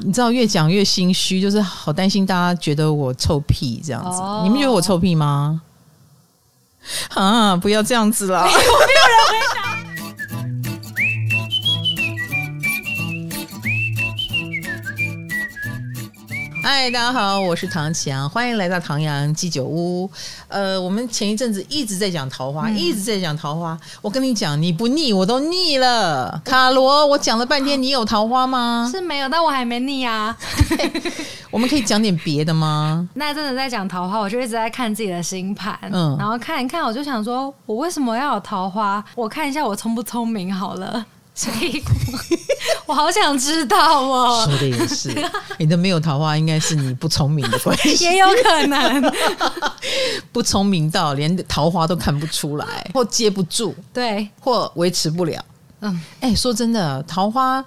你知道越讲越心虚，就是好担心大家觉得我臭屁这样子。哦、你们觉得我臭屁吗？啊，不要这样子啦！没有，没有人回答。嗨，大家好，我是唐启阳，欢迎来到唐阳鸡酒屋。呃，我们前一阵子一直在讲桃花，嗯、一直在讲桃花。我跟你讲，你不腻，我都腻了。卡罗，我讲了半天，你有桃花吗？是没有，但我还没腻啊。我们可以讲点别的吗？那真的在讲桃花，我就一直在看自己的星盘，嗯，然后看一看，我就想说，我为什么要有桃花？我看一下我聪不聪明好了。所以，我好想知道哦。说的也是，你的没有桃花，应该是你不聪明的关系，也有可能 不聪明到连桃花都看不出来，或接不住，对，或维持不了。嗯，哎，说真的，桃花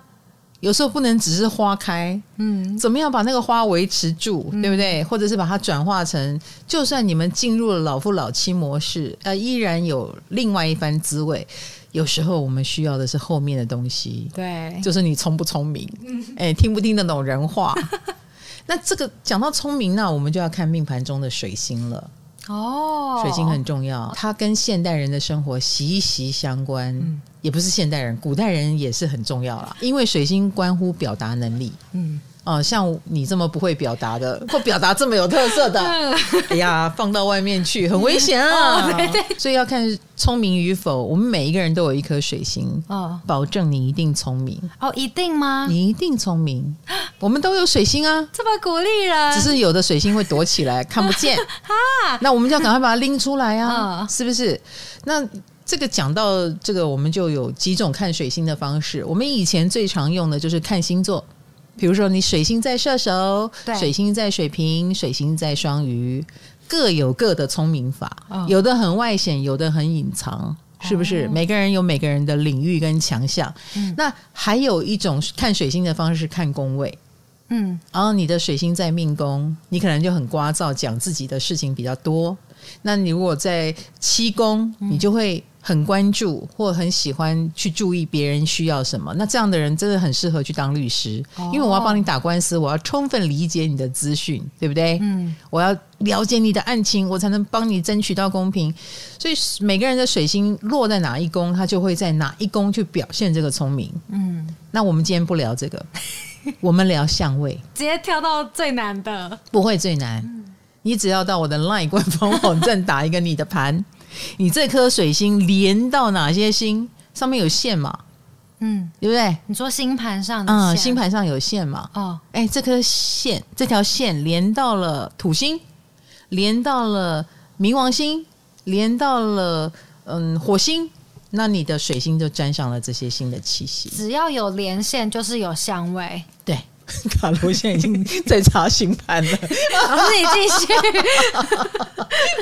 有时候不能只是花开，嗯，怎么样把那个花维持住，对不对？或者是把它转化成，就算你们进入了老夫老妻模式，呃，依然有另外一番滋味。有时候我们需要的是后面的东西，对，就是你聪不聪明，哎、欸，听不听得懂人话？那这个讲到聪明，那我们就要看命盘中的水星了。哦，水星很重要，它跟现代人的生活息息相关。嗯、也不是现代人，古代人也是很重要啦，因为水星关乎表达能力。嗯。哦，像你这么不会表达的，或表达这么有特色的，哎呀，放到外面去很危险啊！对对，所以要看聪明与否。我们每一个人都有一颗水星，哦，保证你一定聪明。哦，一定吗？你一定聪明。我们都有水星啊，这么鼓励人。只是有的水星会躲起来，看不见。哈，那我们就要赶快把它拎出来啊，是不是？那这个讲到这个，我们就有几种看水星的方式。我们以前最常用的就是看星座。比如说，你水星在射手，水星在水瓶，水星在双鱼，各有各的聪明法，哦、有的很外显，有的很隐藏，是不是？哦、每个人有每个人的领域跟强项。嗯、那还有一种看水星的方式是看宫位，嗯，然后你的水星在命宫，你可能就很聒噪，讲自己的事情比较多。那你如果在七宫，你就会。很关注或很喜欢去注意别人需要什么，那这样的人真的很适合去当律师，因为我要帮你打官司，我要充分理解你的资讯，对不对？嗯，我要了解你的案情，我才能帮你争取到公平。所以每个人的水星落在哪一宫，他就会在哪一宫去表现这个聪明。嗯，那我们今天不聊这个，我们聊相位，直接跳到最难的，不会最难，你只要到我的 LINE 官方网站打一个你的盘。你这颗水星连到哪些星？上面有线嘛？嗯，对不对？你说星盘上的星盘上有线嘛？哦，哎，这颗线，这条线连到了土星，连到了冥王星，连到了嗯火星，那你的水星就沾上了这些星的气息。只要有连线，就是有香味。对。卡罗现在已经 在查星盘了，老师你继续。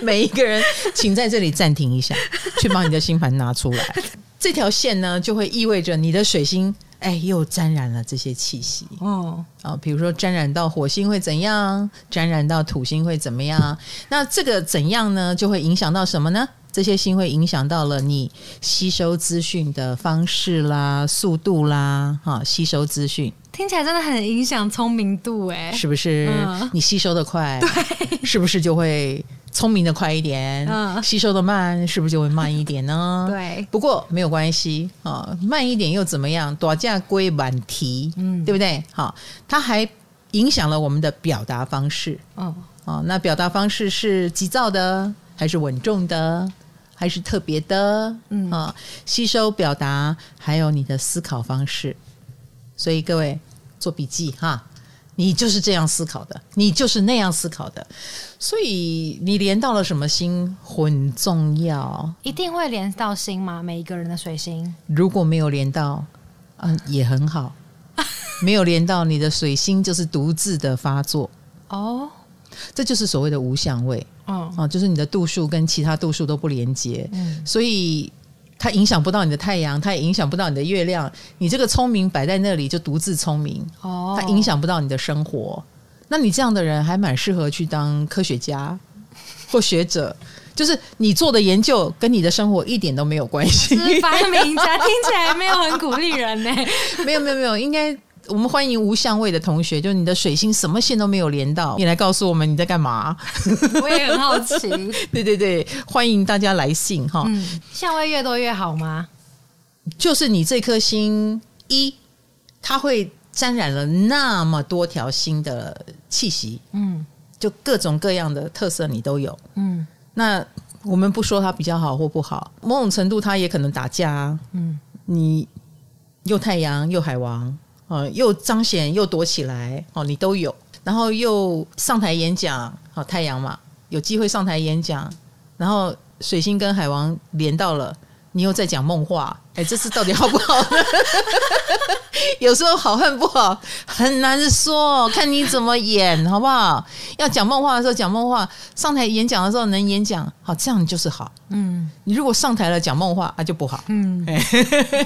每一个人，请在这里暂停一下，去把你的星盘拿出来。这条线呢，就会意味着你的水星，哎，又沾染了这些气息。哦，啊，比如说沾染到火星会怎样，沾染到土星会怎么样？那这个怎样呢，就会影响到什么呢？这些心会影响到了你吸收资讯的方式啦、速度啦，哈，吸收资讯听起来真的很影响聪明度哎，是不是？嗯、你吸收的快，对，是不是就会聪明的快一点？嗯，吸收的慢，是不是就会慢一点呢？对，不过没有关系啊，慢一点又怎么样？大架归晚提，嗯，对不对？好，它还影响了我们的表达方式。哦，哦，那表达方式是急躁的还是稳重的？还是特别的，嗯啊，吸收表达，还有你的思考方式。所以各位做笔记哈，你就是这样思考的，你就是那样思考的。所以你连到了什么星很重要，一定会连到星吗？每一个人的水星，如果没有连到，嗯，也很好。没有连到你的水星，就是独自的发作哦。这就是所谓的无相位，嗯。啊，就是你的度数跟其他度数都不连接，嗯，所以它影响不到你的太阳，它也影响不到你的月亮，你这个聪明摆在那里就独自聪明，哦，它影响不到你的生活，那你这样的人还蛮适合去当科学家或学者，就是你做的研究跟你的生活一点都没有关系，是发明家听起来没有很鼓励人呢，没有没有没有，应该。我们欢迎无相位的同学，就是你的水星什么线都没有连到，你来告诉我们你在干嘛？我也很好奇。对对对，欢迎大家来信哈。嗯，相位越多越好吗？就是你这颗星一，它会沾染了那么多条星的气息，嗯，就各种各样的特色你都有，嗯，那我们不说它比较好或不好，某种程度它也可能打架啊，嗯，你又太阳又海王，哦，又彰显又躲起来，哦，你都有，然后又上台演讲，好太阳嘛，有机会上台演讲，然后水星跟海王连到了。你又在讲梦话，哎，这次到底好不好呢？有时候好恨不好，很难说，看你怎么演，好不好？要讲梦话的时候讲梦话，上台演讲的时候能演讲，好，这样就是好。嗯，你如果上台了讲梦话，那就不好。嗯，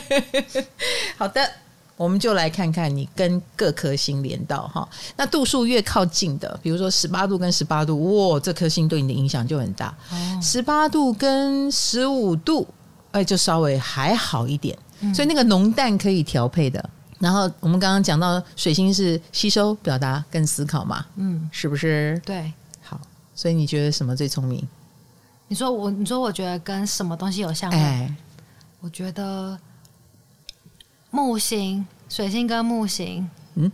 好的，我们就来看看你跟各颗星连到哈。那度数越靠近的，比如说十八度跟十八度，哇，这颗星对你的影响就很大。十八度跟十五度。哎，就稍微还好一点，嗯、所以那个浓淡可以调配的。然后我们刚刚讲到水星是吸收、表达跟思考嘛，嗯，是不是？对，好。所以你觉得什么最聪明？你说我，你说我觉得跟什么东西有相关？哎，我觉得木星、水星跟木星，嗯。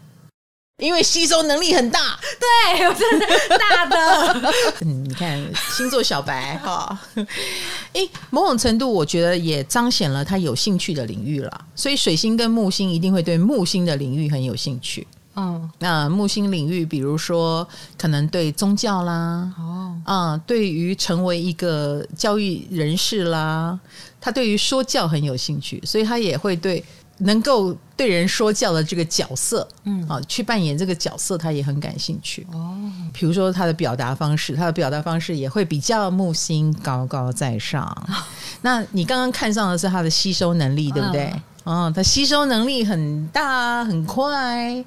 因为吸收能力很大，对，我真的大的。嗯，你看星座小白哈，哎，某种程度我觉得也彰显了他有兴趣的领域了。所以水星跟木星一定会对木星的领域很有兴趣。嗯，那木星领域，比如说可能对宗教啦，哦，啊，对于成为一个教育人士啦，他对于说教很有兴趣，所以他也会对。能够对人说教的这个角色，嗯，啊，去扮演这个角色，他也很感兴趣。哦，比如说他的表达方式，他的表达方式也会比较木星高高在上。哦、那你刚刚看上的是他的吸收能力，对不对？哦，哦，他吸收能力很大很快。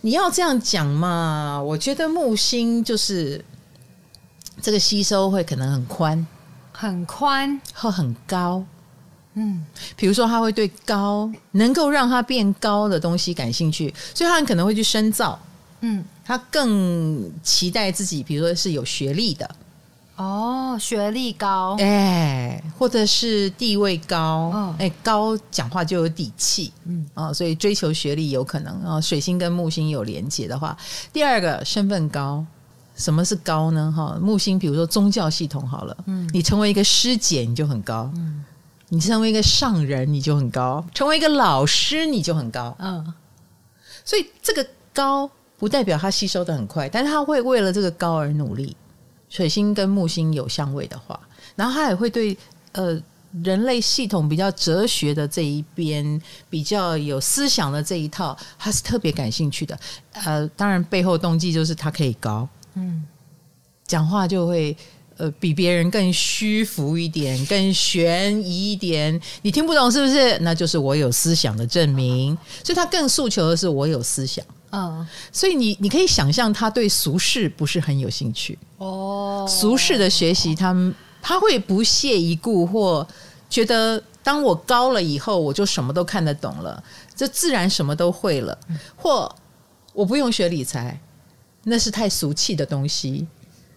你要这样讲嘛？我觉得木星就是这个吸收会可能很宽，很宽或很高。嗯，比如说他会对高能够让他变高的东西感兴趣，所以他很可能会去深造。嗯，他更期待自己，比如说是有学历的。哦，学历高，哎，或者是地位高，哦，哎，高讲话就有底气。嗯，啊，所以追求学历有可能啊。水星跟木星有连接的话，第二个身份高，什么是高呢？哈，木星，比如说宗教系统好了，嗯，你成为一个师姐，你就很高。嗯。你成为一个上人，你就很高；成为一个老师，你就很高。嗯，所以这个高不代表他吸收的很快，但是他会为了这个高而努力。水星跟木星有相位的话，然后他也会对呃人类系统比较哲学的这一边，比较有思想的这一套，他是特别感兴趣的。呃，当然背后动机就是他可以高，嗯，讲话就会。呃，比别人更虚浮一点，更悬疑一点，你听不懂是不是？那就是我有思想的证明。所以他更诉求的是我有思想。嗯，所以你你可以想象他对俗世不是很有兴趣。哦，俗世的学习，他们他会不屑一顾，或觉得当我高了以后，我就什么都看得懂了，这自然什么都会了。或我不用学理财，那是太俗气的东西。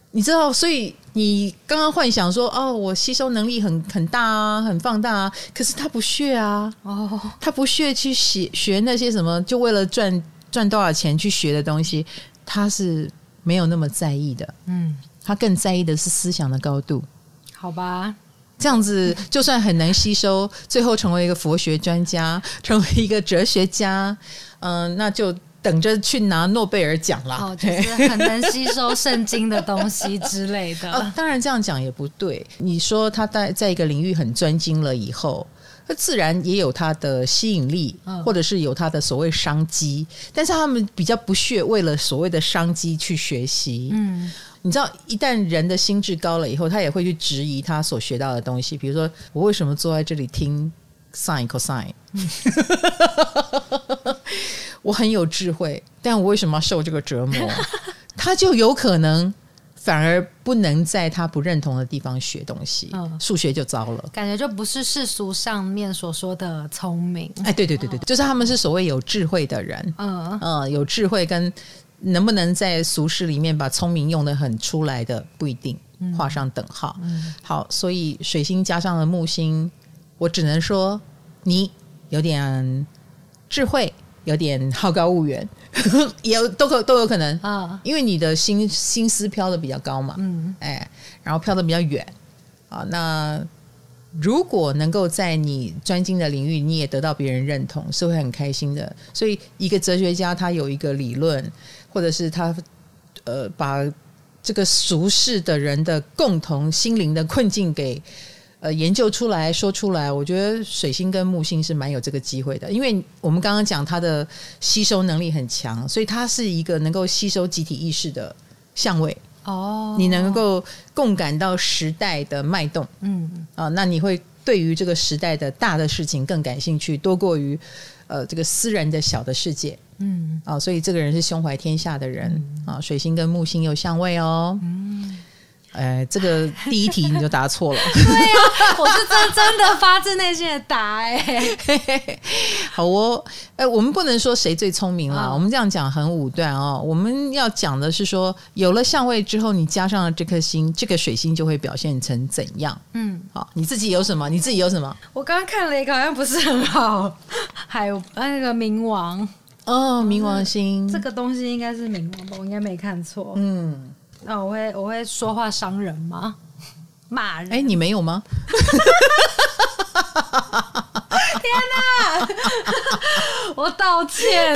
你知道，所以你刚刚幻想说，哦，我吸收能力很很大啊，很放大啊。可是他不屑啊，哦，他不屑去学学那些什么，就为了赚赚多少钱去学的东西，他是没有那么在意的。嗯，他更在意的是思想的高度。好吧，这样子就算很难吸收，最后成为一个佛学专家，成为一个哲学家，嗯，那就。等着去拿诺贝尔奖啦，哦，就是很能吸收圣经的东西之类的。哦，当然这样讲也不对。你说他在在一个领域很专精了以后，那自然也有他的吸引力，或者是有他的所谓商机。但是他们比较不屑为了所谓的商机去学习。嗯，你知道，一旦人的心智高了以后，他也会去质疑他所学到的东西。比如说，我为什么坐在这里听 sin cosine？嗯 我很有智慧，但我为什么要受这个折磨？他就有可能反而不能在他不认同的地方学东西，嗯，数学就糟了，感觉就不是世俗上面所说的聪明。哎，对对对对，就是他们是所谓有智慧的人，嗯。嗯，有智慧跟能不能在俗世里面把聪明用的很出来的不一定画上等号。嗯，好，所以水星加上了木星，我只能说你有点智慧，有点好高骛远。也有都可都有可能啊，因为你的心心思飘的比较高嘛，嗯，哎，然后飘的比较远啊。那如果能够在你专精的领域，你也得到别人认同，是会很开心的。所以，一个哲学家他有一个理论，或者是他呃把这个俗世的人的共同心灵的困境给。呃，研究出来说出来，我觉得水星跟木星是蛮有这个机会的，因为我们刚刚讲它的吸收能力很强，所以它是一个能够吸收集体意识的相位。哦，你能够共感到时代的脉动，嗯啊，那你会对于这个时代的大的事情更感兴趣，多过于呃这个私人的小的世界。嗯啊，所以这个人是胸怀天下的人啊，水星跟木星有相位哦。嗯。哎，这个第一题你就答错了。对呀，我是真真的发自内心的答哎。好哦，哎，我们不能说谁最聪明啦，我们这样讲很武断哦。我们要讲的是说，有了相位之后，你加上了这颗星，这个水星就会表现成怎样？嗯，好，你自己有什么？你自己有什么？我刚刚看了一个，好像不是很好。还有那个冥王哦，冥王星，这个东西应该是冥王吧？我应该没看错。嗯。那我会我会说话伤人吗？骂人？哎，你没有吗？天哪！我道歉。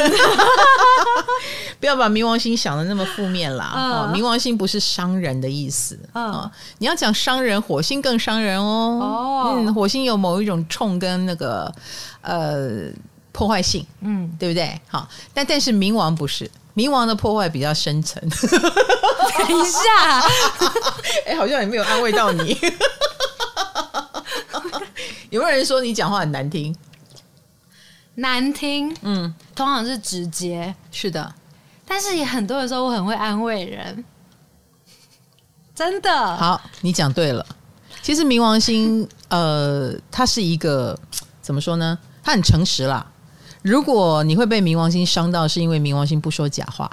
不要把冥王星想的那么负面啦。哦，冥王星不是伤人的意思。嗯，你要讲伤人，火星更伤人哦。哦，嗯，火星有某一种冲跟那个呃破坏性，嗯，对不对？好，但但是冥王不是。冥王的破坏比较深沉。等一下，哎，好像也没有安慰到你。有没有人说你讲话很难听？难听，嗯，通常是直接，是的。但是也很多的时候，我很会安慰人，真的。好，你讲对了。其实冥王星，呃，它是一个怎么说呢？它很诚实啦。如果你会被冥王星伤到，是因为冥王星不说假话，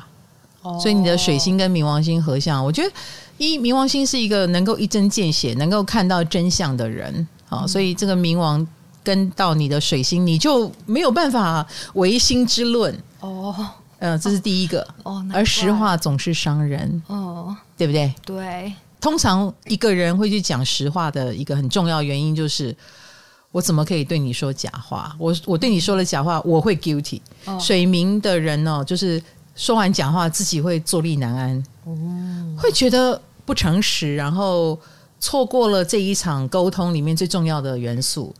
哦、所以你的水星跟冥王星合相，我觉得一冥王星是一个能够一针见血、能够看到真相的人啊，嗯、所以这个冥王跟到你的水星，你就没有办法唯心之论哦。嗯、呃，这是第一个哦。而实话总是伤人哦，对不对？对。通常一个人会去讲实话的一个很重要原因就是。我怎么可以对你说假话？我我对你说了假话，我会 guilty。哦、水明的人呢、哦，就是说完假话，自己会坐立难安，哦、会觉得不诚实，然后错过了这一场沟通里面最重要的元素。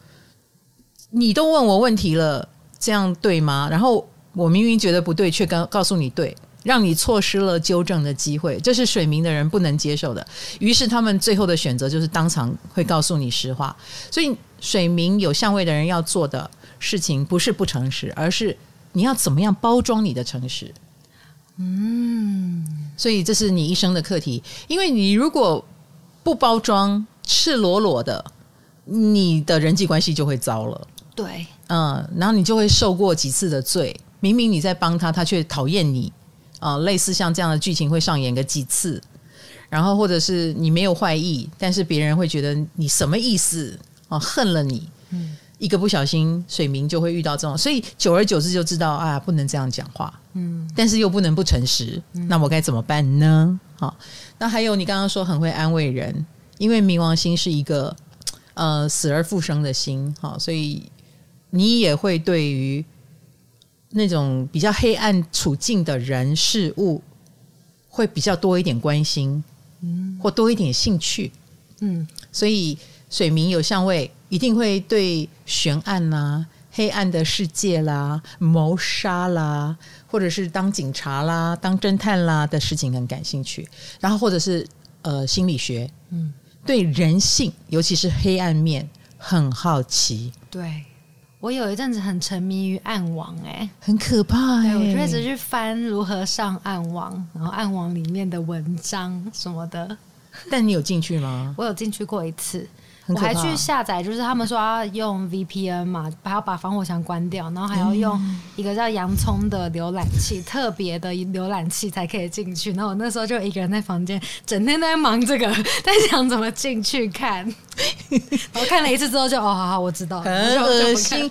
你都问我问题了，这样对吗？然后我明明觉得不对，却告告诉你对。让你错失了纠正的机会，这是水明的人不能接受的。于是他们最后的选择就是当场会告诉你实话。所以水明有相位的人要做的事情不是不诚实，而是你要怎么样包装你的诚实。嗯，所以这是你一生的课题。因为你如果不包装，赤裸裸的，你的人际关系就会糟了。对，嗯，然后你就会受过几次的罪。明明你在帮他，他却讨厌你。啊、呃，类似像这样的剧情会上演个几次，然后或者是你没有坏意，但是别人会觉得你什么意思啊、呃？恨了你，嗯，一个不小心，水明就会遇到这种，所以久而久之就知道啊，不能这样讲话，嗯，但是又不能不诚实，嗯、那我该怎么办呢？好，那还有你刚刚说很会安慰人，因为冥王星是一个呃死而复生的心，好，所以你也会对于。那种比较黑暗处境的人事物，会比较多一点关心，嗯，或多一点兴趣，嗯，所以水明有相位，一定会对悬案啦、黑暗的世界啦、谋杀啦，或者是当警察啦、当侦探啦的事情很感兴趣，然后或者是呃心理学，嗯，对人性，尤其是黑暗面很好奇，对。我有一阵子很沉迷于暗网，哎，很可怕哎、欸！我就一直去翻如何上暗网，然后暗网里面的文章什么的。但你有进去吗？我有进去过一次。我还去下载，就是他们说要用 VPN 嘛，还要把防火墙关掉，然后还要用一个叫洋葱的浏览器，特别的浏览器才可以进去。然后我那时候就一个人在房间，整天都在忙这个，在想怎么进去看。然后看了一次之后就，哦，好好，我知道了，很恶心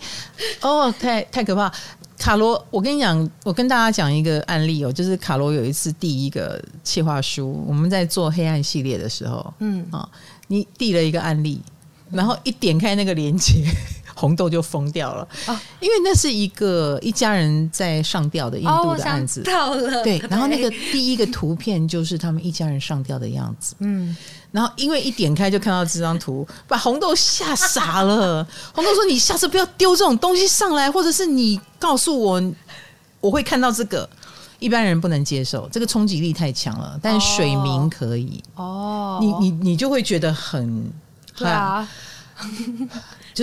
哦，太太可怕。卡罗，我跟你讲，我跟大家讲一个案例哦，就是卡罗有一次递一个企划书，我们在做黑暗系列的时候，嗯啊。你递了一个案例，然后一点开那个链接，红豆就疯掉了啊！因为那是一个一家人在上吊的印度的案子，到了对。然后那个第一个图片就是他们一家人上吊的样子，嗯。然后因为一点开就看到这张图，把红豆吓傻了。红豆说：“你下次不要丢这种东西上来，或者是你告诉我，我会看到这个。”一般人不能接受，这个冲击力太强了，但水明可以。哦，你你你就会觉得很对啊，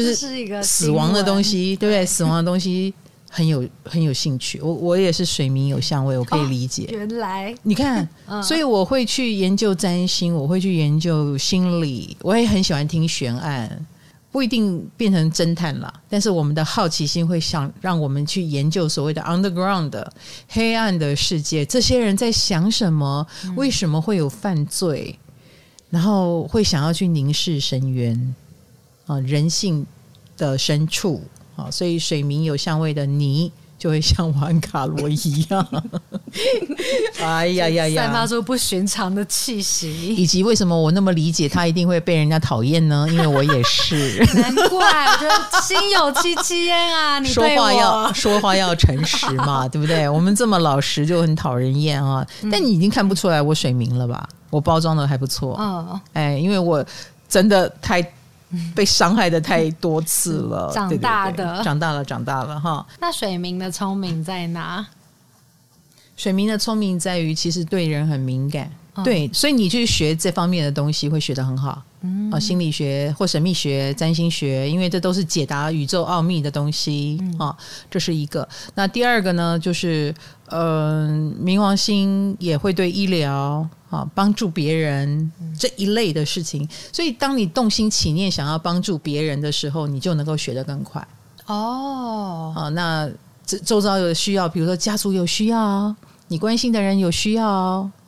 就是一个死亡的东西，对不对？死亡的东西很有很有兴趣。我我也是水明有相位，我可以理解。原来你看，所以我会去研究占星，我会去研究心理，我也很喜欢听悬案。不一定变成侦探了，但是我们的好奇心会想让我们去研究所谓的 underground 的黑暗的世界，这些人在想什么？为什么会有犯罪？然后会想要去凝视深渊啊，人性的深处啊，所以水明有香味的泥。就会像玩卡罗一样，哎呀呀呀，散发出不寻常的气息。以及为什么我那么理解他一定会被人家讨厌呢？因为我也是。难怪，我觉得心有戚戚焉啊！你说话要 说话要诚实嘛，对不对？我们这么老实就很讨人厌啊。但你已经看不出来我水明了吧？我包装的还不错。嗯，哎，因为我真的太。被伤害的太多次了，长大的，对对对，长大了，长大了哈。那水明的聪明在哪？水明的聪明在于，其实对人很敏感，嗯、对，所以你去学这方面的东西会学得很好。嗯，啊，心理学或神秘学、占星学，因为这都是解答宇宙奥秘的东西啊，这是一个。那第二个呢，就是嗯、呃，冥王星也会对医疗。啊，帮助别人这一类的事情，所以当你动心起念想要帮助别人的时候，你就能够学得更快。哦，啊，那这周遭有需要，比如说家族有需要，你关心的人有需要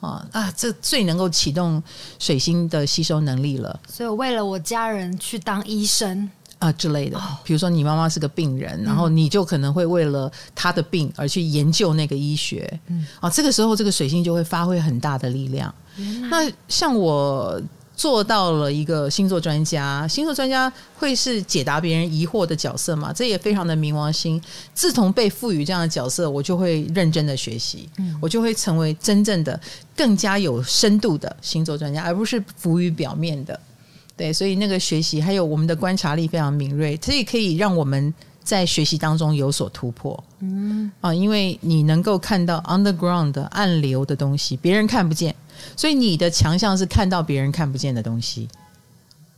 啊啊，这最能够启动水星的吸收能力了。所以我为了我家人去当医生。啊之类的，比如说你妈妈是个病人，然后你就可能会为了她的病而去研究那个医学，嗯，啊，这个时候这个水星就会发挥很大的力量。那像我做到了一个星座专家，星座专家会是解答别人疑惑的角色嘛？这也非常的冥王星。自从被赋予这样的角色，我就会认真的学习，嗯，我就会成为真正的更加有深度的星座专家，而不是浮于表面的。对，所以那个学习还有我们的观察力非常敏锐，这也可以让我们在学习当中有所突破。嗯啊，因为你能够看到 underground 的暗流的东西，别人看不见，所以你的强项是看到别人看不见的东西。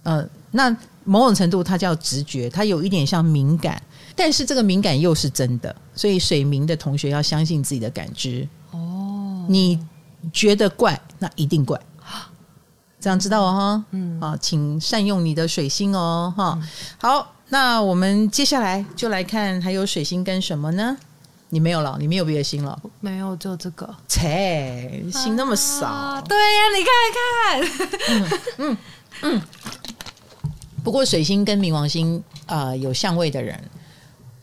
呃，那某种程度它叫直觉，它有一点像敏感，但是这个敏感又是真的，所以水明的同学要相信自己的感知。哦，你觉得怪，那一定怪。这样知道哦，哈，嗯，啊，请善用你的水星哦，哈，好，那我们接下来就来看还有水星跟什么呢？你没有了，你没有别的星了，没有，就这个，切，星那么少，啊、对呀，你看看，嗯嗯嗯。不过水星跟冥王星啊、呃、有相位的人，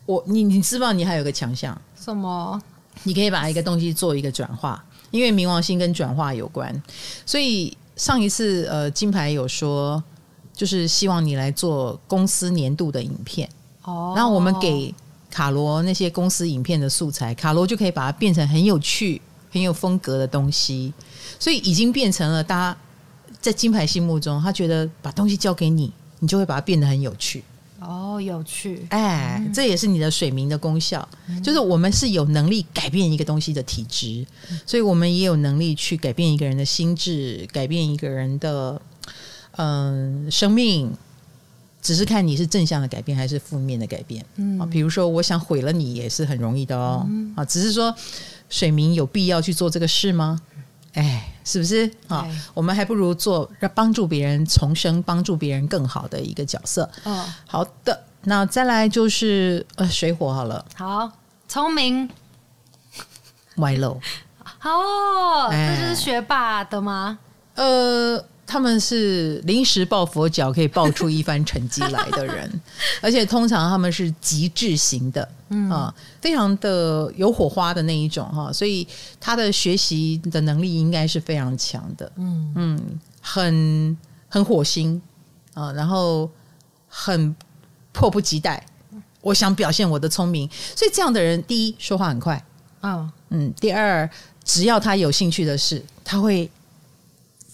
我你你知道你还有个强项，什么？你可以把一个东西做一个转化，因为冥王星跟转化有关，所以。上一次呃，金牌有说，就是希望你来做公司年度的影片哦。然后我们给卡罗那些公司影片的素材，卡罗就可以把它变成很有趣、很有风格的东西。所以已经变成了大家在金牌心目中，他觉得把东西交给你，你就会把它变得很有趣。哦，有趣！哎，这也是你的水明的功效，嗯、就是我们是有能力改变一个东西的体质，嗯、所以我们也有能力去改变一个人的心智，改变一个人的嗯生命。只是看你是正向的改变还是负面的改变。嗯啊，比如说我想毁了你也是很容易的哦。嗯、啊，只是说水明有必要去做这个事吗？哎，是不是啊？我们还不如做让帮助别人重生、帮助别人更好的一个角色。嗯、哦，好的。那再来就是呃水火好了，好聪明，歪漏，哦，这就是学霸的吗？呃，他们是临时抱佛脚可以抱出一番成绩来的人，而且通常他们是极致型的，嗯。啊，非常的有火花的那一种哈，所以他的学习的能力应该是非常强的，嗯。嗯，很很火星啊，然后很。迫不及待，我想表现我的聪明，所以这样的人，第一说话很快，啊嗯，第二，只要他有兴趣的事，他会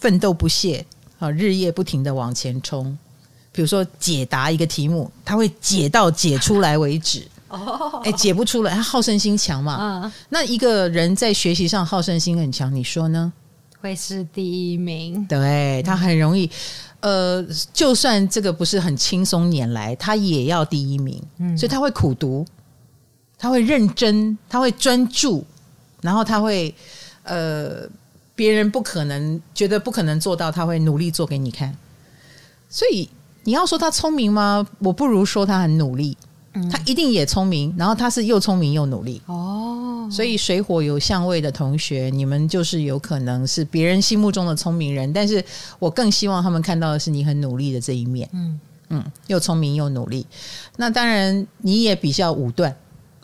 奋斗不懈啊，日夜不停的往前冲。比如说解答一个题目，他会解到解出来为止。哦，哎，解不出来，他好胜心强嘛。嗯，那一个人在学习上好胜心很强，你说呢？会是第一名，对，他很容易。呃，就算这个不是很轻松撵来，他也要第一名，嗯，所以他会苦读，他会认真，他会专注，然后他会呃，别人不可能觉得不可能做到，他会努力做给你看。所以你要说他聪明吗？我不如说他很努力。他一定也聪明，然后他是又聪明又努力哦，所以水火有相位的同学，你们就是有可能是别人心目中的聪明人，但是我更希望他们看到的是你很努力的这一面，嗯嗯，又聪明又努力。那当然你也比较武断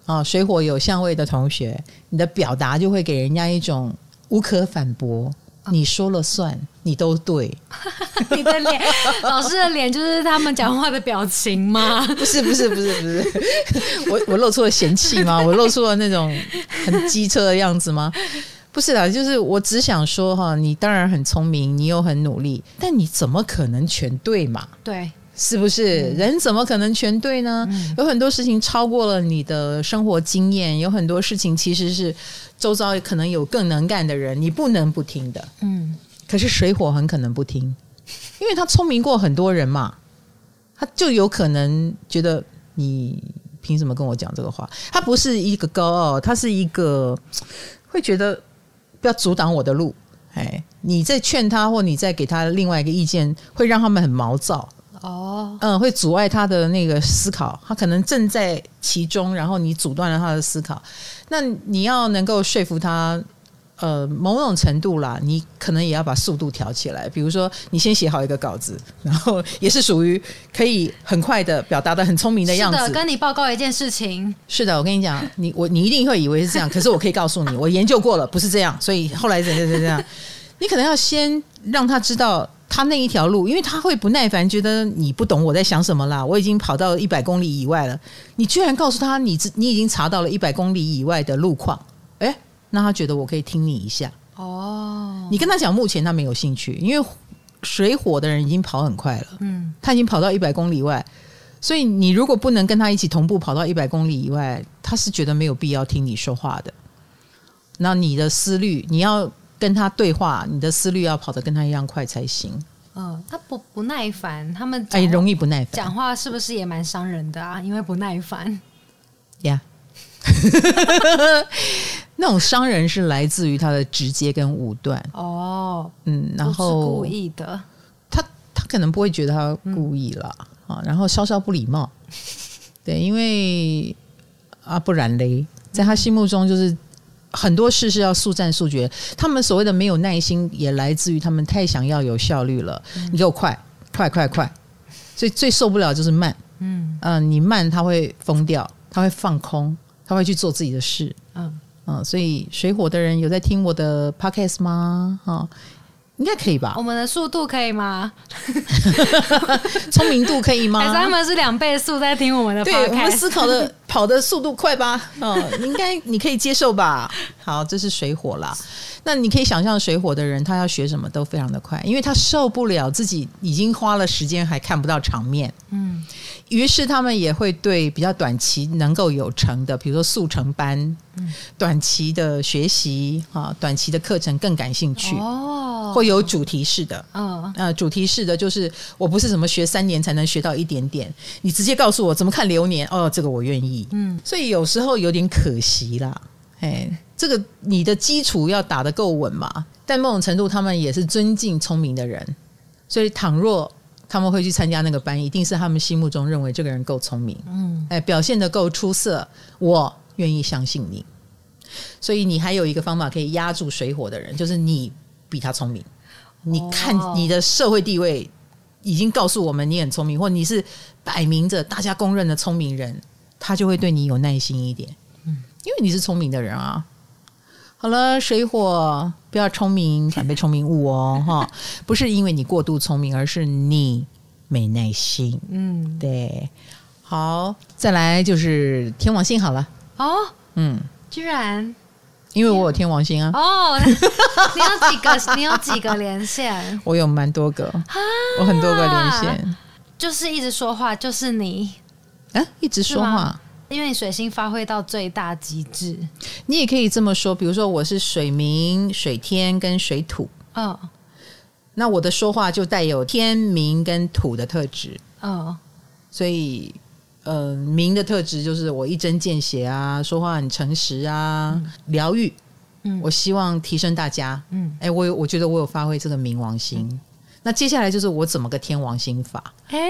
啊，水火有相位的同学，你的表达就会给人家一种无可反驳。你说了算，你都对。你的脸，老师的脸就是他们讲话的表情吗？不是，不是，不是，不是。我我露出了嫌弃吗？我露出了那种很机车的样子吗？不是啦，就是我只想说哈，你当然很聪明，你又很努力，但你怎么可能全对嘛？对。是不是人怎么可能全对呢？嗯、有很多事情超过了你的生活经验，有很多事情其实是周遭可能有更能干的人，你不能不听的。嗯，可是水火很可能不听，因为他聪明过很多人嘛，他就有可能觉得你凭什么跟我讲这个话？他不是一个高傲，他是一个会觉得不要阻挡我的路。哎，你在劝他，或你在给他另外一个意见，会让他们很毛躁。哦，嗯，会阻碍他的那个思考，他可能正在其中，然后你阻断了他的思考。那你要能够说服他，呃，某种程度啦，你可能也要把速度调起来。比如说，你先写好一个稿子，然后也是属于可以很快的表达的很聪明的样子。是的，跟你报告一件事情。是的，我跟你讲，你我你一定会以为是这样，可是我可以告诉你，我研究过了，不是这样。所以后来怎样怎样，你可能要先让他知道。他那一条路，因为他会不耐烦，觉得你不懂我在想什么啦。我已经跑到一百公里以外了，你居然告诉他你你已经查到了一百公里以外的路况，诶，那他觉得我可以听你一下哦。你跟他讲，目前他没有兴趣，因为水火的人已经跑很快了，嗯，他已经跑到一百公里以外，所以你如果不能跟他一起同步跑到一百公里以外，他是觉得没有必要听你说话的。那你的思虑，你要。跟他对话，你的思虑要跑得跟他一样快才行。嗯，他不不耐烦，他们哎容易不耐烦。讲话是不是也蛮伤人的啊？因为不耐烦。呀，Yeah. 那种伤人是来自于他的直接跟武断。哦，嗯，然后故意的，他他可能不会觉得他故意了啊，嗯、然后稍稍不礼貌。对，因为啊，不然嘞，在他心目中就是。很多事是要速战速决，他们所谓的没有耐心，也来自于他们太想要有效率了。嗯、你给我快，快，快，快！所以最受不了就是慢。嗯嗯、呃，你慢他会疯掉，他会放空，他会去做自己的事。嗯嗯、呃，所以水火的人有在听我的 podcast 吗？哈、哦。应该可以吧？我们的速度可以吗？聪明度可以吗？还是他们是两倍速在听我们的？对，我们思考的 跑的速度快吧？哦，应该你可以接受吧？好，这是水火啦。那你可以想象，水火的人他要学什么都非常的快，因为他受不了自己已经花了时间还看不到场面。嗯，于是他们也会对比较短期能够有成的，比如说速成班、嗯、短期的学习啊、短期的课程更感兴趣。哦，会有主题式的。嗯，呃，主题式的就是我不是什么学三年才能学到一点点，你直接告诉我怎么看流年哦，这个我愿意。嗯，所以有时候有点可惜啦。哎，这个你的基础要打得够稳嘛？但某种程度，他们也是尊敬聪明的人，所以倘若他们会去参加那个班，一定是他们心目中认为这个人够聪明，嗯，哎，表现的够出色，我愿意相信你。所以你还有一个方法可以压住水火的人，就是你比他聪明。你看你的社会地位已经告诉我们你很聪明，或你是摆明着大家公认的聪明人，他就会对你有耐心一点。嗯因为你是聪明的人啊，好了，水火不要聪明，反被聪明误哦，哈，不是因为你过度聪明，而是你没耐心。嗯，对，好，再来就是天王星好了。哦，嗯，居然，因为我有天王星啊。哦，你有几个？你有几个连线？我有蛮多个，我很多个连线，就是一直说话，就是你，啊，一直说话。因为你水星发挥到最大极致，你也可以这么说。比如说，我是水明、水天跟水土，嗯、哦，那我的说话就带有天明跟土的特质，嗯、哦，所以，呃，明的特质就是我一针见血啊，说话很诚实啊，疗愈，嗯，我希望提升大家，嗯，哎，我有，我觉得我有发挥这个冥王星。嗯、那接下来就是我怎么个天王星法？哎。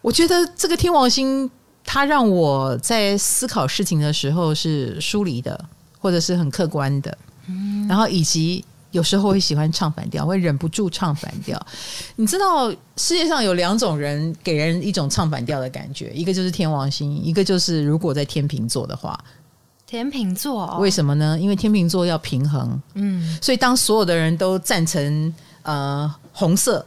我觉得这个天王星，它让我在思考事情的时候是疏离的，或者是很客观的。嗯，然后以及有时候会喜欢唱反调，会忍不住唱反调。你知道世界上有两种人给人一种唱反调的感觉，一个就是天王星，一个就是如果在天秤座的话，天秤座，哦，为什么呢？因为天秤座要平衡，嗯，所以当所有的人都赞成呃红色。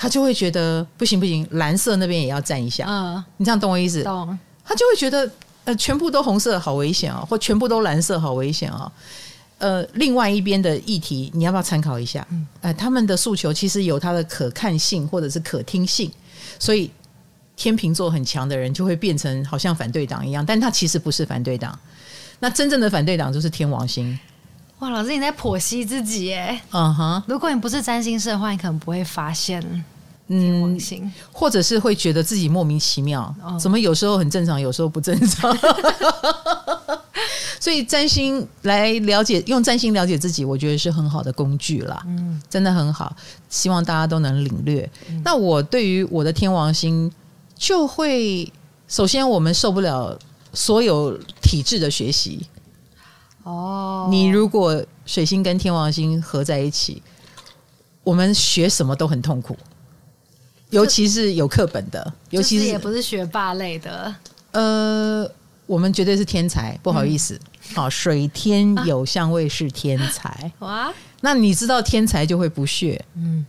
他就会觉得不行不行，蓝色那边也要站一下。嗯，你这样懂我意思？懂。他就会觉得呃，全部都红色好危险哦，或全部都蓝色好危险哦。呃，另外一边的议题，你要不要参考一下？嗯，呃，他们的诉求其实有它的可看性或者是可听性，所以天秤座很强的人就会变成好像反对党一样，但他其实不是反对党。那真正的反对党就是天王星。哇，老师你在剖析自己耶？嗯哼，如果你不是占星师的话，你可能不会发现天王星，嗯，或者是会觉得自己莫名其妙，哦，怎么有时候很正常，有时候不正常。所以占星来了解，用占星了解自己，我觉得是很好的工具啦。嗯，真的很好，希望大家都能领略。嗯，那我对于我的天王星，就会首先我们受不了所有体制的学习。哦，你如果水星跟天王星合在一起，我们学什么都很痛苦，尤其是有课本的，尤其是也不是学霸类的。呃，我们绝对是天才，不好意思，好、嗯，水天有相位是天才 哇。那你知道天才就会不屑，嗯，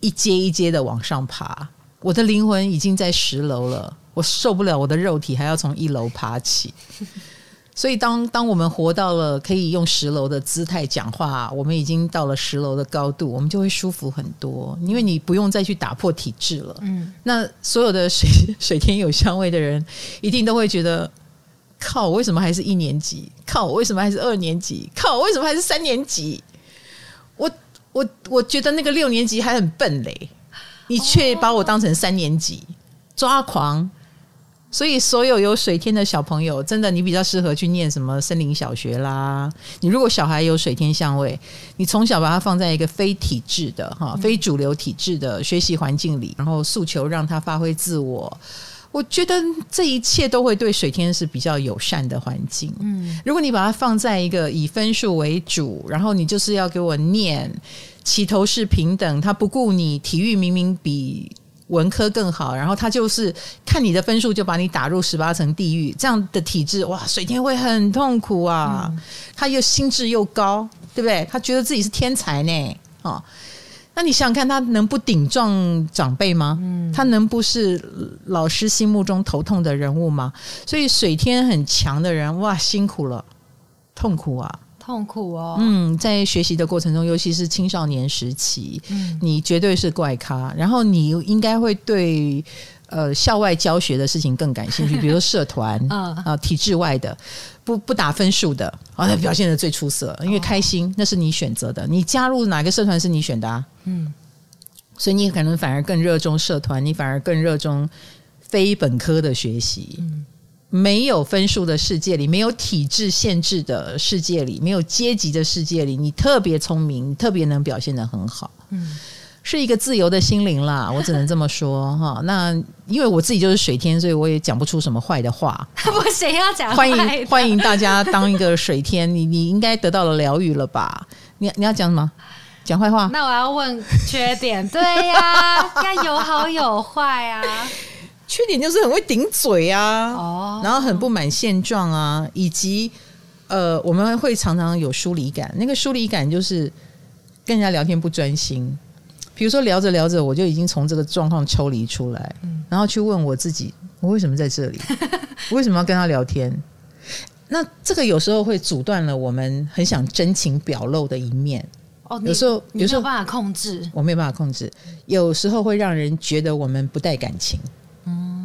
一阶一阶的往上爬。我的灵魂已经在十楼了，我受不了，我的肉体还要从一楼爬起。所以当，当当我们活到了可以用十楼的姿态讲话，我们已经到了十楼的高度，我们就会舒服很多，因为你不用再去打破体制了。嗯，那所有的水 水天有香味的人，一定都会觉得：靠，我为什么还是一年级？靠，我为什么还是二年级？靠，我为什么还是三年级？我我我觉得那个六年级还很笨嘞，你却把我当成三年级，抓狂。所以，所有有水天的小朋友，真的，你比较适合去念什么森林小学啦。你如果小孩有水天相位，你从小把他放在一个非体制的哈、非主流体制的学习环境里，然后诉求让他发挥自我，我觉得这一切都会对水天是比较友善的环境。嗯，如果你把它放在一个以分数为主，然后你就是要给我念起头是平等，他不顾你体育明明比。文科更好，然后他就是看你的分数就把你打入十八层地狱，这样的体制哇，水天会很痛苦啊！嗯、他又心智又高，对不对？他觉得自己是天才呢，哦，那你想想看，他能不顶撞长辈吗？嗯，他能不是老师心目中头痛的人物吗？所以水天很强的人，哇，辛苦了，痛苦啊，痛苦哦。嗯，在学习的过程中，尤其是青少年时期，嗯，你绝对是怪咖，然后你应该会对。呃，校外教学的事情更感兴趣，比如说社团，啊、呃，体制外的，不不打分数的，啊，那表现的最出色，因为开心，那是你选择的，你加入哪个社团是你选的啊，嗯，所以你可能反而更热衷社团，你反而更热衷非本科的学习，嗯，没有分数的世界里，没有体制限制的世界里，没有阶级的世界里，你特别聪明，特别能表现的很好，嗯。是一个自由的心灵啦，我只能这么说哈。那因为我自己就是水天，所以我也讲不出什么坏的话。不谁，要讲。欢迎欢迎大家当一个水天，你你应该得到了疗愈了吧？你你要讲什么？讲坏话？那我要问缺点。对呀、啊，要有好有坏啊。缺点就是很会顶嘴啊，哦，然后很不满现状啊，以及呃，我们会常常有疏离感。那个疏离感就是跟人家聊天不专心。比如说聊着聊着，我就已经从这个状况抽离出来，嗯，然后去问我自己：我为什么在这里？我为什么要跟他聊天？那这个有时候会阻断了我们很想真情表露的一面。哦，有时候有时候办法控制，我没有办法控制。有时候会让人觉得我们不带感情，嗯，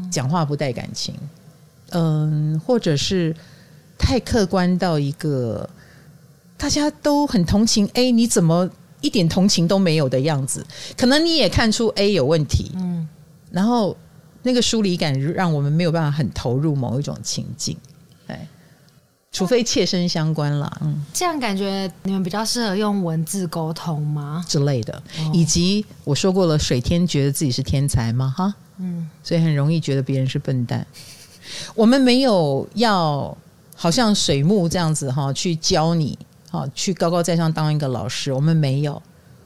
讲话不带感情，嗯，或者是太客观到一个大家都很同情。哎，你怎么？一点同情都没有的样子，可能你也看出 A 有问题，嗯，然后那个疏离感让我们没有办法很投入某一种情境，对，除非切身相关了，嗯，这样感觉你们比较适合用文字沟通吗？之类的，以及我说过了，水天觉得自己是天才吗？哈，嗯，所以很容易觉得别人是笨蛋。我们没有要好像水木这样子哈去教你。好，去高高在上当一个老师，我们没有，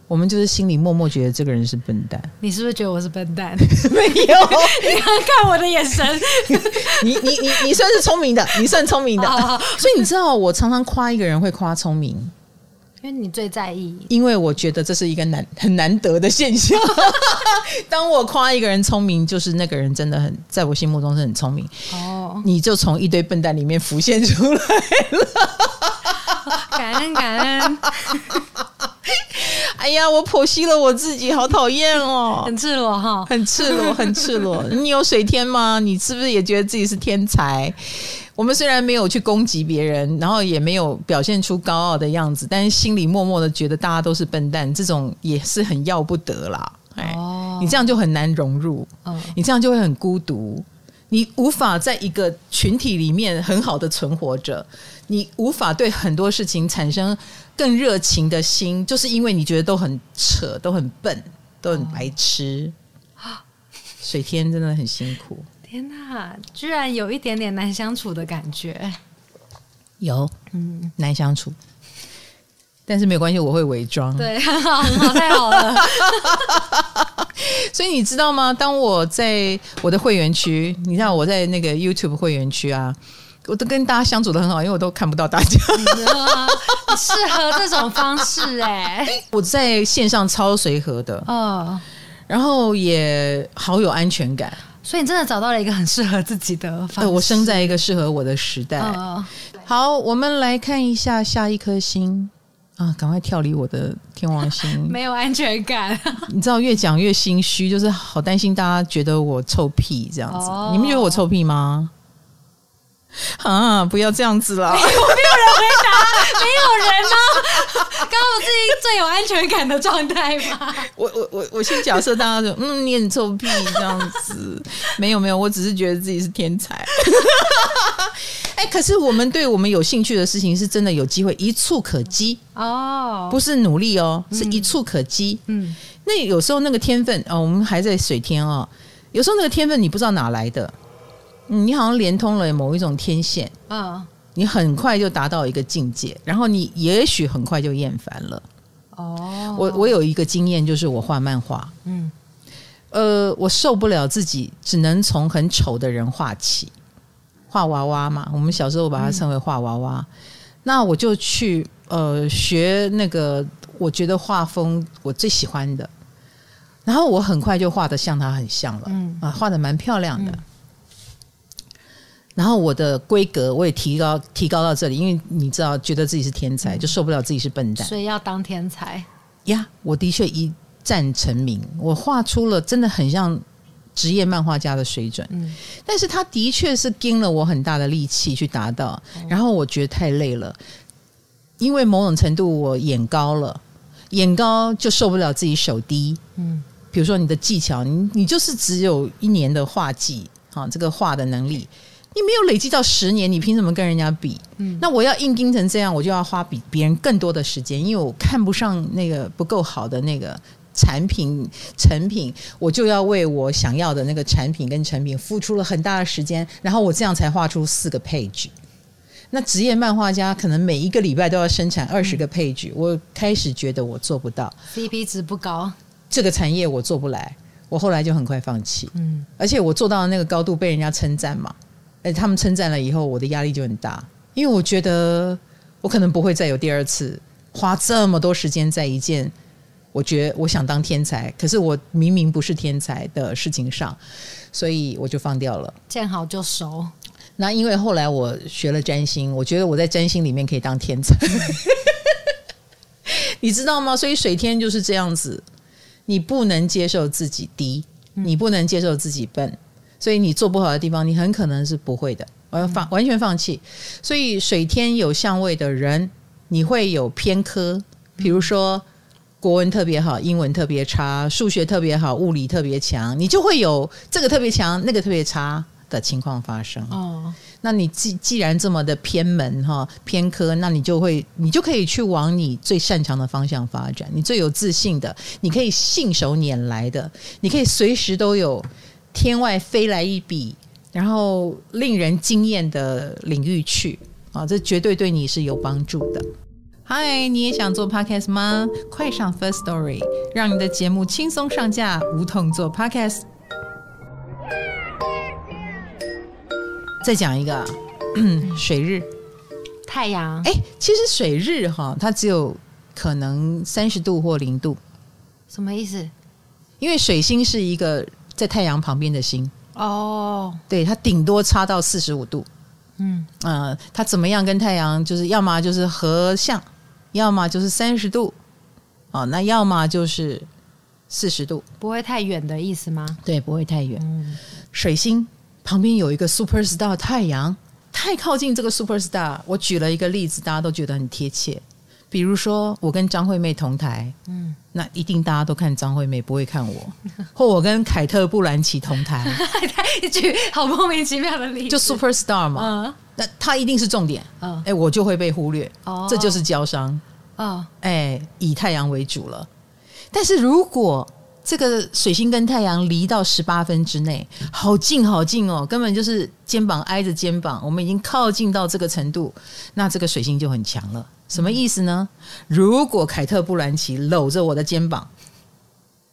我们就是心里默默觉得这个人是笨蛋。你是不是觉得我是笨蛋？没有，你看看我的眼神。你你你你算是聪明的，你算聪明的。所以你知道，我常常夸一个人会夸聪明，因为你最在意。因为我觉得这是一个难 很难得的现象。当我夸一个人聪明，就是那个人真的很在我心目中是很聪明。哦，你就从一堆笨蛋里面浮现出来了。感 恩感恩，哎呀，我剖析了我自己，好讨厌哦，很赤裸哈，很赤裸，很赤裸。你有水天吗？你是不是也觉得自己是天才？我们虽然没有去攻击别人，然后也没有表现出高傲的样子，但是心里默默的觉得大家都是笨蛋，这种也是很要不得啦。哎，你这样就很难融入，你这样就会很孤独。你无法在一个群体里面很好的存活着，你无法对很多事情产生更热情的心，就是因为你觉得都很扯，都很笨，都很白痴。水天真的很辛苦。天哪，居然有一点点难相处的感觉。有，嗯，难相处。但是没有关系，我会伪装。对，很 好，很好，太好了。所以你知道吗？当我在我的会员区，你知道我在那个 YouTube 会员区啊，我都跟大家相处的很好，因为我都看不到大家。适合这种方式哎、欸，我在线上超随和的，哦，然后也好有安全感。所以你真的找到了一个很适合自己的方式。我生在一个适合我的时代。嗯、好，我们来看一下下一颗星。啊！赶快跳离我的天王星，没有安全感。你知道，越讲越心虚，就是好担心大家觉得我臭屁这样子。哦、你们觉得我臭屁吗？啊！不要这样子啦！没 有，没有人回答，没有人吗？刚刚我自己最有安全感的状态吗？我我我我先假设大家说，嗯，你很臭屁这样子。没有没有，我只是觉得自己是天才。哎，可是我们对我们有兴趣的事情，是真的有机会一触可及哦，不是努力哦，是一触可及。嗯，那有时候那个天分哦，我们还在水天哦，有时候那个天分你不知道哪来的。你好像连通了某一种天线，嗯，你很快就达到一个境界，然后你也许很快就厌烦了。哦，我我有一个经验，就是我画漫画，嗯，呃，我受不了自己只能从很丑的人画起，画娃娃嘛，我们小时候把它称为画娃娃，嗯，那我就去呃学那个我觉得画风我最喜欢的，然后我很快就画的像他很像了，嗯。啊，画的蛮漂亮的。嗯、然后我的规格我也提高提高到这里，因为你知道，觉得自己是天才，嗯、就受不了自己是笨蛋，所以要当天才。呀。我的确一战成名，我画出了真的很像职业漫画家的水准，嗯，但是他的确是经了我很大的力气去达到，然后我觉得太累了。因为某种程度我眼高了，眼高就受不了自己手低。嗯，比如说你的技巧，你你就是只有一年的画技，啊，这个画的能力，你没有累积到十年，你凭什么跟人家比？嗯，那我要硬盯成这样，我就要花比别人更多的时间，因为我看不上那个不够好的那个产品成品，我就要为我想要的那个产品跟成品付出了很大的时间，然后我这样才画出四个 page。那职业漫画家可能每一个礼拜都要生产二十个配角，我开始觉得我做不到，CP 值不高，这个产业我做不来，我后来就很快放弃。嗯，而且我做到的那个高度被人家称赞嘛，哎，他们称赞了以后，我的压力就很大，因为我觉得我可能不会再有第二次花这么多时间在一件我觉得我想当天才，可是我明明不是天才的事情上，所以我就放掉了，见好就收。那因为后来我学了占星，我觉得我在占星里面可以当天才，你知道吗？所以水天就是这样子，你不能接受自己低，你不能接受自己笨，所以你做不好的地方，你很可能是不会的。我要放完全放弃。所以水天有相位的人，你会有偏科，比如说国文特别好，英文特别差，数学特别好，物理特别强，你就会有这个特别强，那个特别差。的情况发生哦，那你既既然这么的偏门哈偏科，那你就会你就可以去往你最擅长的方向发展，你最有自信的，你可以信手拈来的，你可以随时都有天外飞来一笔，然后令人惊艳的领域去啊，这绝对对你是有帮助的。嗨，你也想做 Podcast 吗？快上 First Story，让你的节目轻松上架，无痛做 Podcast。再讲一个，水日，太阳。哎，其实水日哈，它只有可能三十度或零度，什么意思？因为水星是一个在太阳旁边的星哦，对，它顶多差到四十五度。嗯呃，它怎么样跟太阳就是要么就是合相，要么就是三十度，哦，那要么就是四十度，不会太远的意思吗？对，不会太远。嗯，水星。旁边有一个 super star 太阳，太靠近这个 super star。我举了一个例子，大家都觉得很贴切。比如说，我跟张惠妹同台，嗯，那一定大家都看张惠妹，不会看我。或我跟凯特·布兰奇同台，一句好莫名其妙的例子，就 super star 嘛，嗯，那他一定是重点，嗯，哎，我就会被忽略，哦，这就是交商，哦，哎，以太阳为主了。但是如果这个水星跟太阳离到十八分之内，好近好近哦，根本就是肩膀挨着肩膀，我们已经靠近到这个程度，那这个水星就很强了。什么意思呢？如果凯特·布兰奇搂着我的肩膀，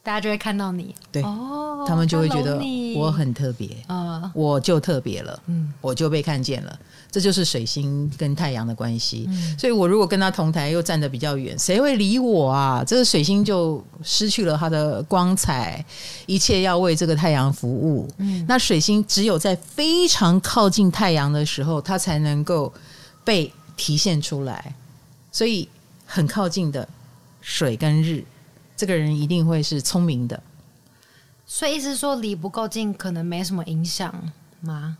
大家就会看到你，对，哦，他们就会觉得我很特别，啊，我就特别了，嗯，我就被看见了。这就是水星跟太阳的关系，嗯、所以我如果跟他同台又站得比较远，谁会理我啊？这个水星就失去了它的光彩，一切要为这个太阳服务。嗯、那水星只有在非常靠近太阳的时候，它才能够被体现出来。所以很靠近的水跟日，这个人一定会是聪明的。所以意思说离不够近，可能没什么影响吗？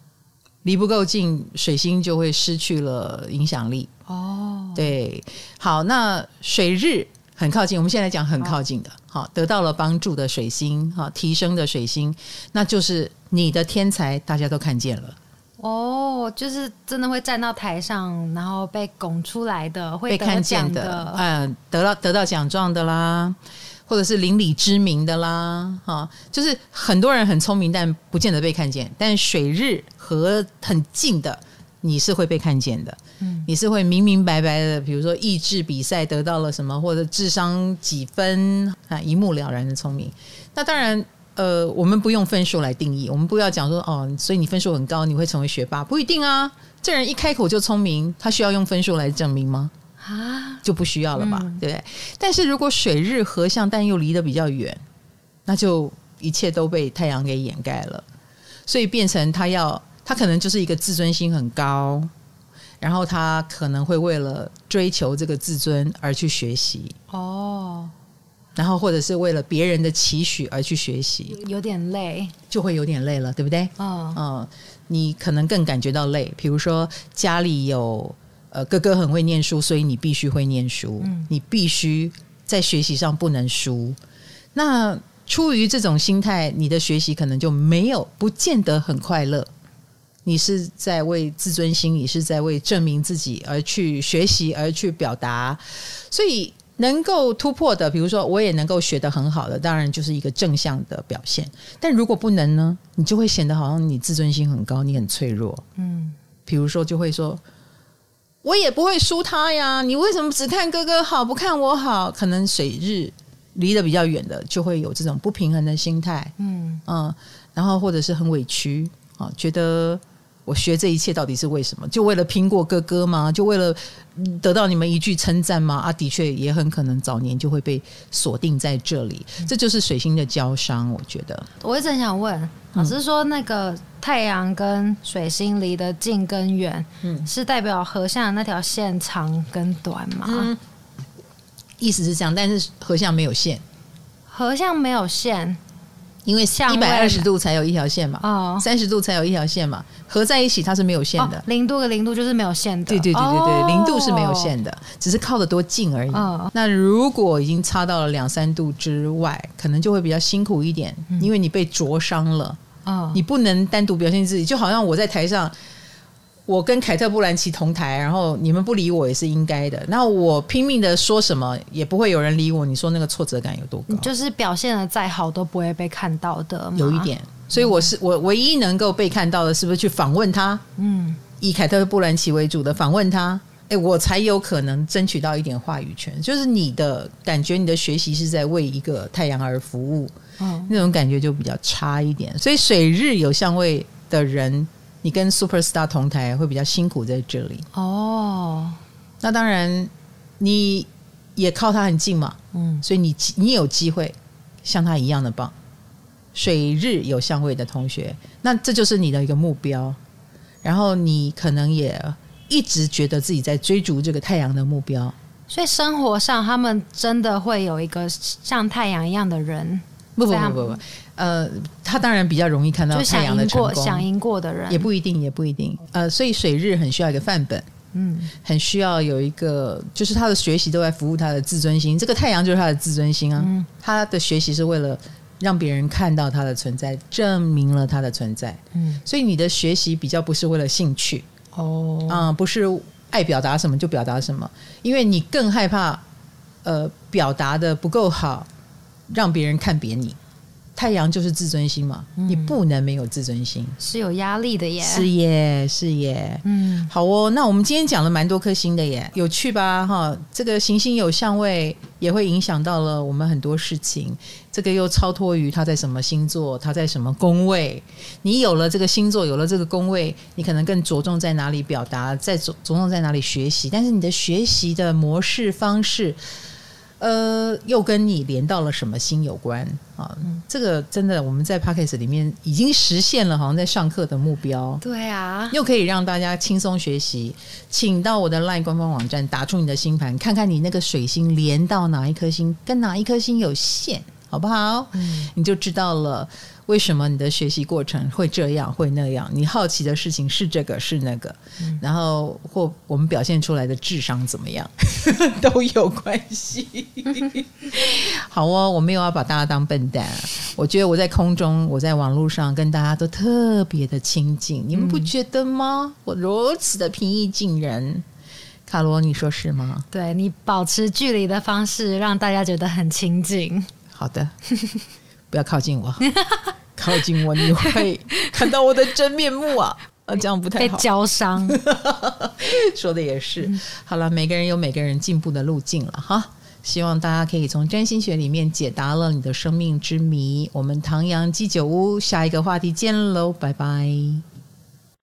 离不够近，水星就会失去了影响力。哦，对，好，那水日很靠近，我们现在讲很靠近的，好，得到了帮助的水星，好，提升的水星，那就是你的天才，大家都看见了。哦，就是真的会站到台上，然后被拱出来的，会被看见的，嗯，得到得到奖状的啦。或者是邻里知名的啦，哈，就是很多人很聪明，但不见得被看见。但水日和很近的，你是会被看见的，嗯，你是会明明白白的，比如说益智比赛得到了什么，或者智商几分啊，一目了然的聪明。那当然，呃，我们不用分数来定义，我们不要讲说哦，所以你分数很高，你会成为学霸，不一定啊。这人一开口就聪明，他需要用分数来证明吗？啊，就不需要了吧？嗯、对不对？但是如果水日合相，但又离得比较远，那就一切都被太阳给掩盖了，所以变成他要，他可能就是一个自尊心很高，然后他可能会为了追求这个自尊而去学习哦。然后，或者是为了别人的期许而去学习，有点累，就会有点累了，对不对？嗯嗯，你可能更感觉到累。比如说，家里有呃哥哥很会念书，所以你必须会念书，嗯、你必须在学习上不能输。那出于这种心态，你的学习可能就没有，不见得很快乐。你是在为自尊心，你是在为证明自己而去学习，而去表达，所以。能够突破的，比如说我也能够学得很好的，当然就是一个正向的表现。但如果不能呢，你就会显得好像你自尊心很高，你很脆弱。嗯，比如说就会说，我也不会输他呀，你为什么只看哥哥好，不看我好？可能水日离得比较远的，就会有这种不平衡的心态。嗯嗯，然后或者是很委屈啊，觉得。我学这一切到底是为什么？就为了拼过哥哥吗？就为了得到你们一句称赞吗？啊，的确也很可能早年就会被锁定在这里。这就是水星的交伤，我觉得。我一直很想问老师说，那个太阳跟水星离得近跟远，嗯，是代表合相的那条线长跟短吗？嗯，意思是这样，但是合相没有线，合相没有线。因为一百二十度才有一条线嘛，哦，三十度才有一条线嘛，合在一起它是没有线的。零度跟零度就是没有线的。对对对对对，零度是没有线的，只是靠得多近而已。那如果已经差到了两三度之外，可能就会比较辛苦一点，因为你被灼伤了。你不能单独表现自己，就好像我在台上。我跟凯特·布兰奇同台，然后你们不理我也是应该的。那我拼命的说什么，也不会有人理我。你说那个挫折感有多高？就是表现的再好都不会被看到的。有一点，所以我是我唯一能够被看到的，是不是去访问他？嗯，以凯特·布兰奇为主的访问他，哎，我才有可能争取到一点话语权。就是你的感觉，你的学习是在为一个太阳而服务，嗯，那种感觉就比较差一点。所以水日有相位的人。你跟 super star 同台会比较辛苦在这里哦。那当然，你也靠他很近嘛，嗯，所以你你有机会像他一样的棒。水日有相位的同学，那这就是你的一个目标。然后你可能也一直觉得自己在追逐这个太阳的目标。所以生活上，他们真的会有一个像太阳一样的人。不不不不不。呃，他当然比较容易看到太阳的成功，想赢过的人也不一定，也不一定。呃，所以水日很需要一个范本，嗯，很需要有一个，就是他的学习都在服务他的自尊心。这个太阳就是他的自尊心啊，嗯，他的学习是为了让别人看到他的存在，证明了他的存在。嗯，所以你的学习比较不是为了兴趣哦，啊，嗯，不是爱表达什么就表达什么，因为你更害怕呃表达的不够好，让别人看扁你。太阳就是自尊心嘛，嗯、你不能没有自尊心，是有压力的耶，是耶，是耶，嗯，好哦，那我们今天讲了蛮多颗星的耶，有趣吧？哈，这个行星有相位，也会影响到了我们很多事情，这个又超脱于他在什么星座，他在什么宫位，你有了这个星座，有了这个宫位，你可能更着重在哪里表达，在着着重在哪里学习，但是你的学习的模式方式。呃，又跟你连到了什么星有关啊？嗯、这个真的我们在 Podcast 里面已经实现了，好像在上课的目标。对啊，又可以让大家轻松学习。请到我的 LINE 官方网站，打出你的星盘，看看你那个水星连到哪一颗星，跟哪一颗星有线，好不好？嗯，你就知道了。为什么你的学习过程会这样会那样？你好奇的事情是这个是那个，嗯、然后或我们表现出来的智商怎么样 都有关系。好哦，我没有要把大家当笨蛋。我觉得我在空中，我在网络上跟大家都特别的亲近，你们不觉得吗？嗯、我如此的平易近人，卡罗，你说是吗？对，你保持距离的方式让大家觉得很亲近。好的，不要靠近我。靠近我，你会 看到我的真面目啊！啊，这样不太好。被教伤，说的也是。好了，每个人有每个人进步的路径了哈。希望大家可以从占星学里面解答了你的生命之谜。我们唐阳鸡酒屋下一个话题见喽，拜拜。